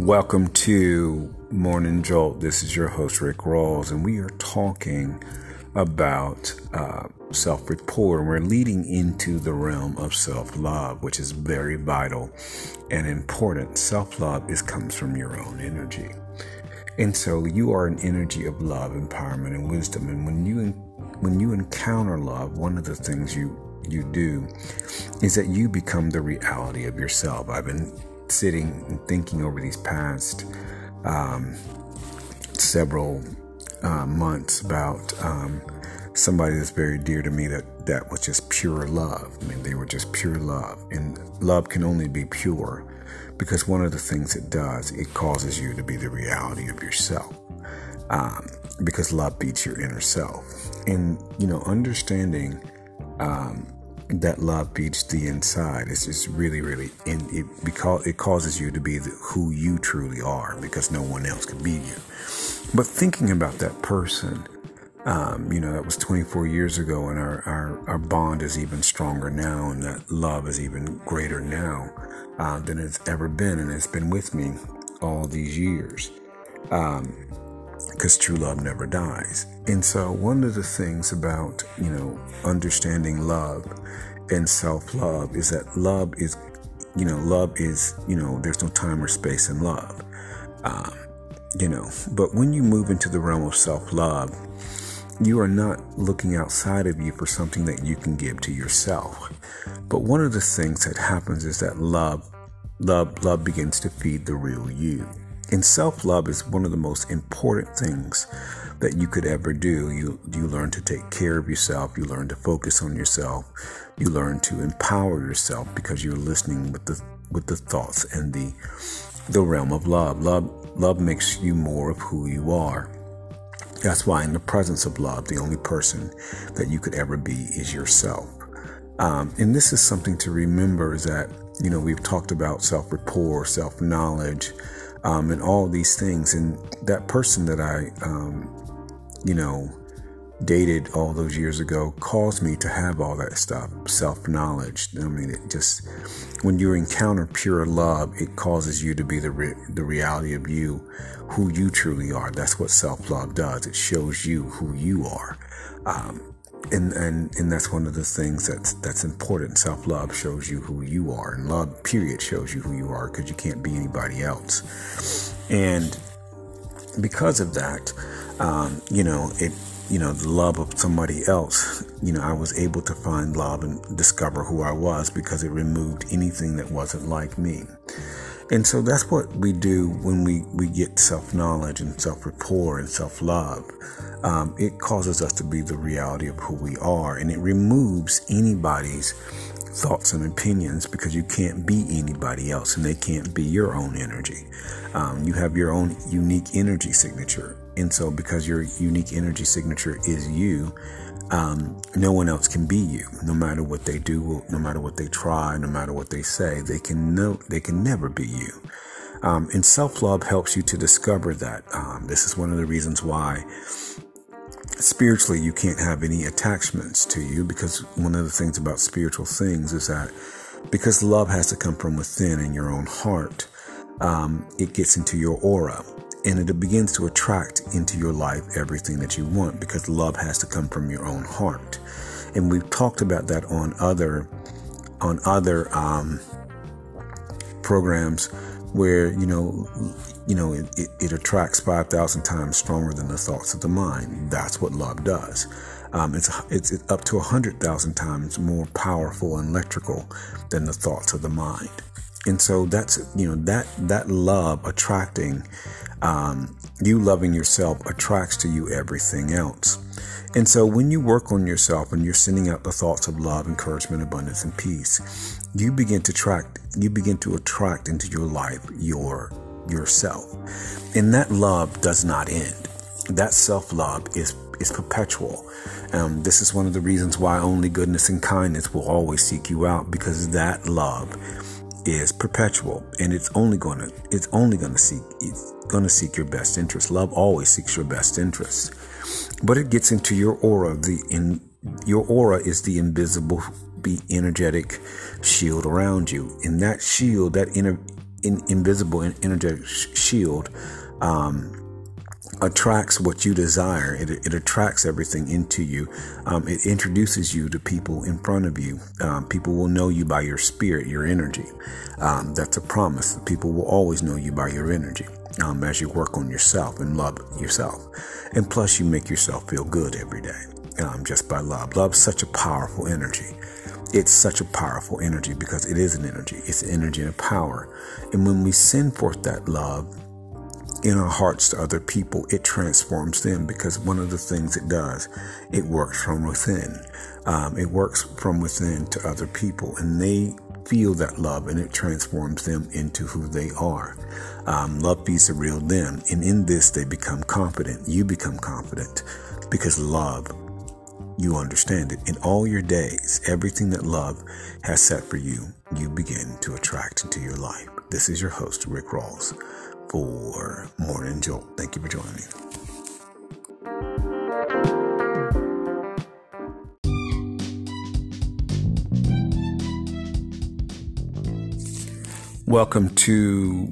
Welcome to Morning Jolt. This is your host, Rick Rawls, and we are talking about uh, self rapport. We're leading into the realm of self love, which is very vital and important. Self love comes from your own energy. And so you are an energy of love, empowerment, and wisdom. And when you when you encounter love, one of the things you you do is that you become the reality of yourself. I've been sitting and thinking over these past um, several uh, months about um, somebody that's very dear to me that that was just pure love. I mean, they were just pure love, and love can only be pure because one of the things it does, it causes you to be the reality of yourself. Um, because love beats your inner self, and you know, understanding um, that love beats the inside. It's just really, really, and it because it causes you to be the, who you truly are because no one else can be you. But thinking about that person, um, you know, that was 24 years ago, and our, our, our bond is even stronger now, and that love is even greater now uh, than it's ever been, and it's been with me all these years. Um, because true love never dies. And so, one of the things about, you know, understanding love and self love is that love is, you know, love is, you know, there's no time or space in love. Um, you know, but when you move into the realm of self love, you are not looking outside of you for something that you can give to yourself. But one of the things that happens is that love, love, love begins to feed the real you. And self love is one of the most important things that you could ever do. You, you learn to take care of yourself. You learn to focus on yourself. You learn to empower yourself because you're listening with the, with the thoughts and the, the realm of love. Love, love makes you more of who you are. That's why in the presence of love, the only person that you could ever be is yourself. Um, and this is something to remember is that, you know, we've talked about self rapport, self knowledge, um, and all these things. And that person that I, um, you know, dated all those years ago caused me to have all that stuff self knowledge. I mean, it just, when you encounter pure love, it causes you to be the, re- the reality of you, who you truly are. That's what self love does. It shows you who you are. Um, and and and that's one of the things that's that's important. Self love shows you who you are, and love period shows you who you are because you can't be anybody else. And because of that, um, you know it. You know the love of somebody else. You know I was able to find love and discover who I was because it removed anything that wasn't like me. And so that's what we do when we, we get self knowledge and self rapport and self love. Um, it causes us to be the reality of who we are and it removes anybody's thoughts and opinions because you can't be anybody else and they can't be your own energy. Um, you have your own unique energy signature. And so, because your unique energy signature is you, um, no one else can be you. No matter what they do, no matter what they try, no matter what they say, they can know they can never be you. Um, and self love helps you to discover that. Um, this is one of the reasons why spiritually you can't have any attachments to you because one of the things about spiritual things is that because love has to come from within in your own heart, um, it gets into your aura and it begins to attract into your life everything that you want because love has to come from your own heart. And we've talked about that on other on other um, programs where you know you know it, it, it attracts 5000 times stronger than the thoughts of the mind. That's what love does. Um, it's, it's up to 100000 times more powerful and electrical than the thoughts of the mind and so that's you know that that love attracting um, you loving yourself attracts to you everything else. And so when you work on yourself and you're sending out the thoughts of love, encouragement, abundance, and peace, you begin to attract, you begin to attract into your life your yourself. And that love does not end. That self-love is is perpetual. Um, this is one of the reasons why only goodness and kindness will always seek you out because that love is perpetual and it's only going to it's only going to seek it's going to seek your best interest. Love always seeks your best interest. But it gets into your aura the in your aura is the invisible be energetic shield around you. And that shield that inner in, invisible and energetic shield um, attracts what you desire. It, it attracts everything into you. Um, it introduces you to people in front of you. Um, people will know you by your spirit, your energy. Um, that's a promise. People will always know you by your energy um, as you work on yourself and love yourself. And plus, you make yourself feel good every day um, just by love. Love is such a powerful energy. It's such a powerful energy because it is an energy. It's an energy and a power. And when we send forth that love, in our hearts to other people, it transforms them because one of the things it does, it works from within. Um, it works from within to other people, and they feel that love and it transforms them into who they are. Um, love feeds the real them, and in this, they become confident. You become confident because love, you understand it. In all your days, everything that love has set for you, you begin to attract into your life. This is your host, Rick Rawls for Morning Jolt. Thank you for joining me. Welcome to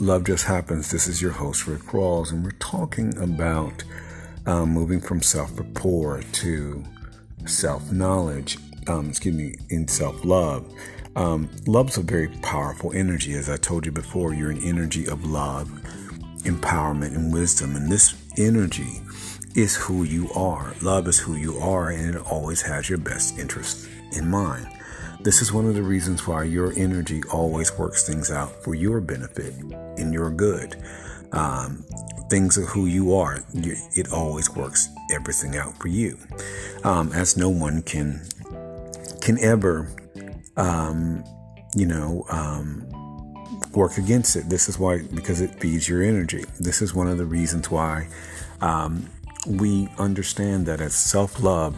Love Just Happens. This is your host, Rick Rawls, and we're talking about um, moving from self rapport to self knowledge, um, excuse me, in self love. Um, love's a very powerful energy. As I told you before, you're an energy of love, empowerment, and wisdom. And this energy is who you are. Love is who you are, and it always has your best interest in mind. This is one of the reasons why your energy always works things out for your benefit and your good. Um, things of who you are, it always works everything out for you, um, as no one can can ever um, you know, um, work against it. This is why, because it feeds your energy. This is one of the reasons why um, we understand that as self love,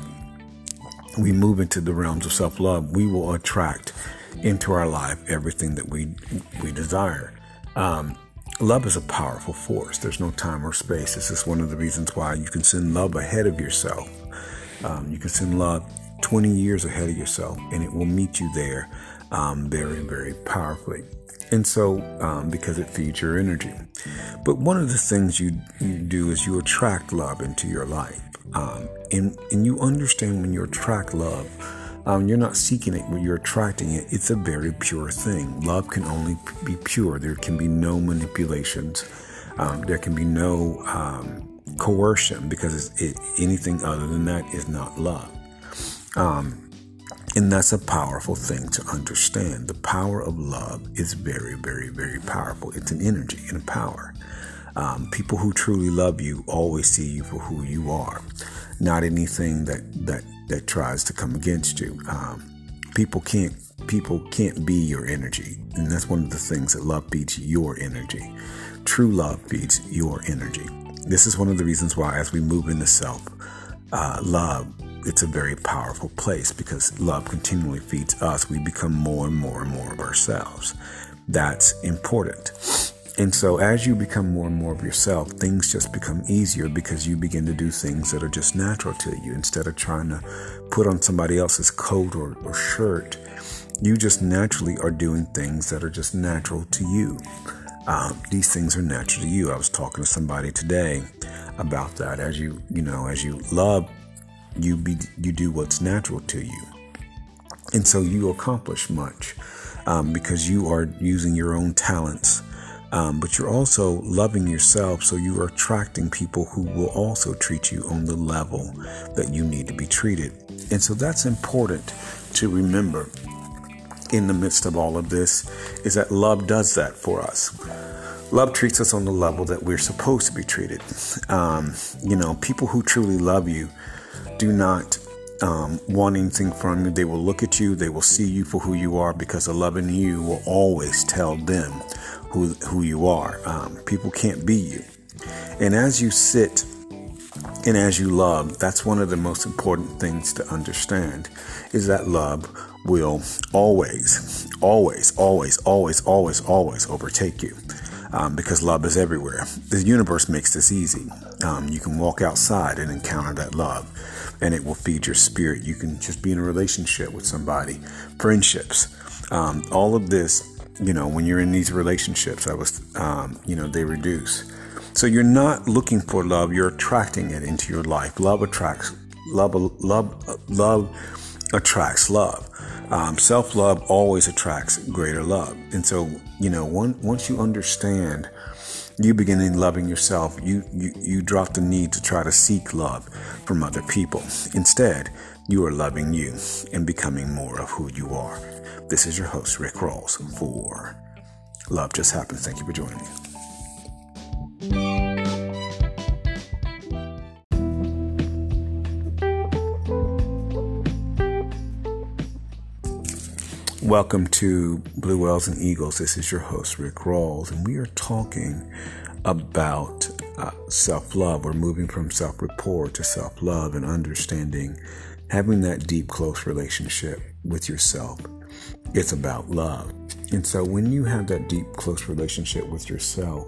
we move into the realms of self love, we will attract into our life everything that we we desire. Um, love is a powerful force. There's no time or space. This is one of the reasons why you can send love ahead of yourself. Um, you can send love 20 years ahead of yourself, and it will meet you there um, very, very powerfully. And so, um, because it feeds your energy. But one of the things you, you do is you attract love into your life. Um, and, and you understand when you attract love, um, you're not seeking it, but you're attracting it. It's a very pure thing. Love can only be pure. There can be no manipulations. Um, there can be no um, coercion because it, anything other than that is not love. Um, and that's a powerful thing to understand. The power of love is very, very, very powerful. It's an energy and a power. Um, people who truly love you always see you for who you are, not anything that that that tries to come against you. Um, people can't people can't be your energy, and that's one of the things that love feeds your energy. True love feeds your energy. This is one of the reasons why, as we move into self uh, love, it's a very powerful place because love continually feeds us. We become more and more and more of ourselves. That's important. And so, as you become more and more of yourself, things just become easier because you begin to do things that are just natural to you. Instead of trying to put on somebody else's coat or, or shirt, you just naturally are doing things that are just natural to you. Um, these things are natural to you. I was talking to somebody today about that. As you, you know, as you love you be you do what's natural to you. And so you accomplish much um, because you are using your own talents. Um, but you're also loving yourself so you are attracting people who will also treat you on the level that you need to be treated. And so that's important to remember in the midst of all of this is that love does that for us. Love treats us on the level that we're supposed to be treated. Um, you know people who truly love you do not um, want anything from you. They will look at you, they will see you for who you are because a loving you will always tell them who, who you are. Um, people can't be you. And as you sit and as you love, that's one of the most important things to understand is that love will always, always, always, always, always, always overtake you um, because love is everywhere. The universe makes this easy. Um, you can walk outside and encounter that love, and it will feed your spirit. You can just be in a relationship with somebody, friendships. Um, all of this you know, when you're in these relationships, I was, um, you know, they reduce. So you're not looking for love; you're attracting it into your life. Love attracts love. Love. Love attracts love. Um, Self love always attracts greater love, and so you know, one, once you understand, you begin in loving yourself. You you you drop the need to try to seek love from other people. Instead, you are loving you and becoming more of who you are. This is your host, Rick Rawls, for Love Just Happens. Thank you for joining me. Welcome to Blue Whales and Eagles. This is your host, Rick Rawls, and we are talking about uh, self love. We're moving from self rapport to self love and understanding having that deep, close relationship with yourself it's about love. And so when you have that deep, close relationship with yourself,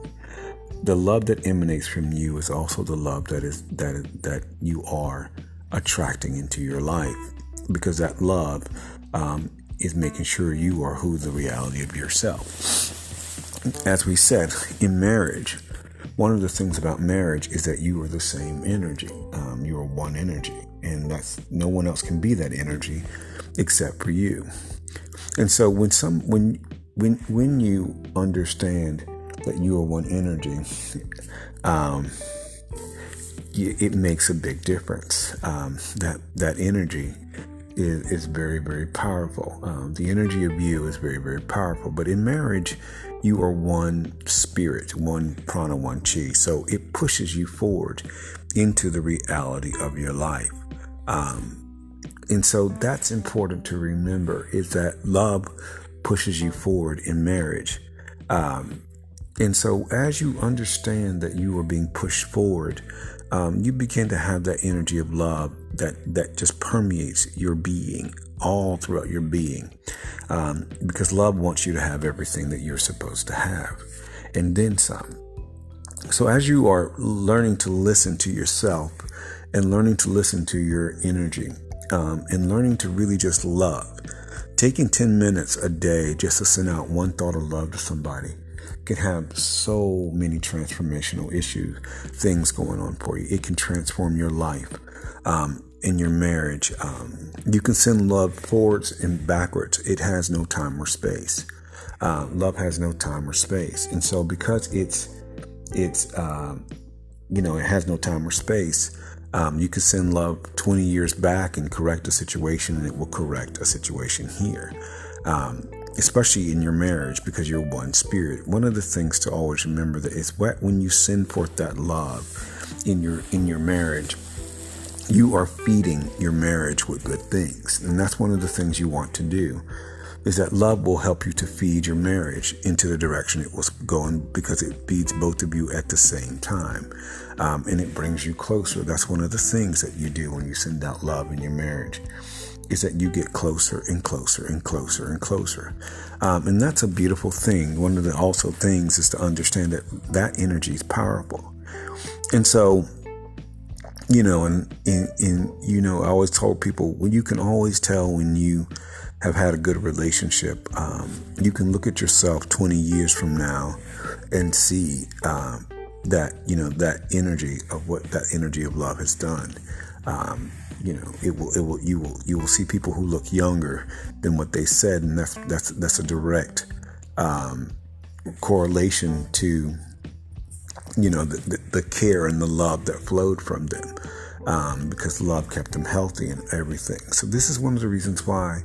the love that emanates from you is also the love that is that that you are attracting into your life, because that love um, is making sure you are who the reality of yourself. As we said in marriage, one of the things about marriage is that you are the same energy. Um, you are one energy, and that's no one else can be that energy except for you. And so when some when when when you understand that you are one energy, um, it makes a big difference. Um, that that energy is, is very very powerful. Um, the energy of you is very very powerful. But in marriage, you are one spirit, one prana, one chi. So it pushes you forward into the reality of your life. Um, and so that's important to remember is that love pushes you forward in marriage. Um, and so as you understand that you are being pushed forward, um, you begin to have that energy of love that, that just permeates your being all throughout your being. Um, because love wants you to have everything that you're supposed to have and then some. So as you are learning to listen to yourself and learning to listen to your energy, um, and learning to really just love. Taking 10 minutes a day just to send out one thought of love to somebody can have so many transformational issues, things going on for you. It can transform your life. Um, in your marriage, um, you can send love forwards and backwards. It has no time or space. Uh, love has no time or space, and so because it's it's um, you know it has no time or space, um, you can send love 20 years back and correct a situation, and it will correct a situation here. Um, especially in your marriage because you're one spirit. One of the things to always remember that is what when you send forth that love in your in your marriage, you are feeding your marriage with good things, and that's one of the things you want to do is that love will help you to feed your marriage into the direction it was going because it feeds both of you at the same time. Um, and it brings you closer. That's one of the things that you do when you send out love in your marriage is that you get closer and closer and closer and closer. Um, and that's a beautiful thing. One of the also things is to understand that that energy is powerful. And so, you know, and in, you know, I always told people, well, you can always tell when you have had a good relationship, um, you can look at yourself 20 years from now and see um, that you know that energy of what that energy of love has done. Um, you know, it will, it will, you will, you will see people who look younger than what they said, and that's that's that's a direct um, correlation to you know the, the, the care and the love that flowed from them. Um, because love kept them healthy and everything. So this is one of the reasons why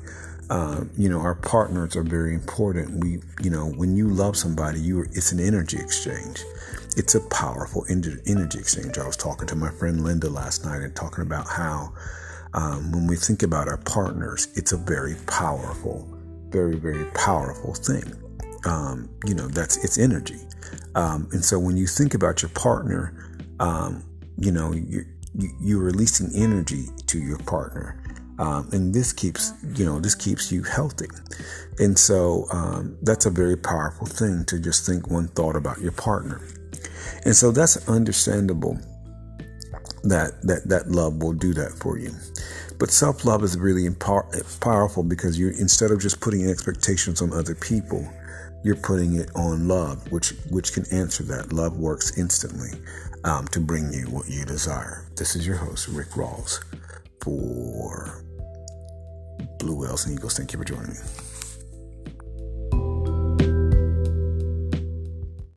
uh, you know, our partners are very important. We, you know, when you love somebody, you it's an energy exchange. It's a powerful energy exchange. I was talking to my friend Linda last night and talking about how um, when we think about our partners, it's a very powerful, very very powerful thing. Um, you know, that's it's energy. Um, and so when you think about your partner, um, you know, you, you, you're releasing energy to your partner. Um, and this keeps you know this keeps you healthy and so um, that's a very powerful thing to just think one thought about your partner and so that's understandable that that that love will do that for you but self-love is really powerful because you instead of just putting expectations on other people you're putting it on love, which which can answer that. Love works instantly um, to bring you what you desire. This is your host, Rick Rawls, for Blue Whales and Eagles. Thank you for joining me.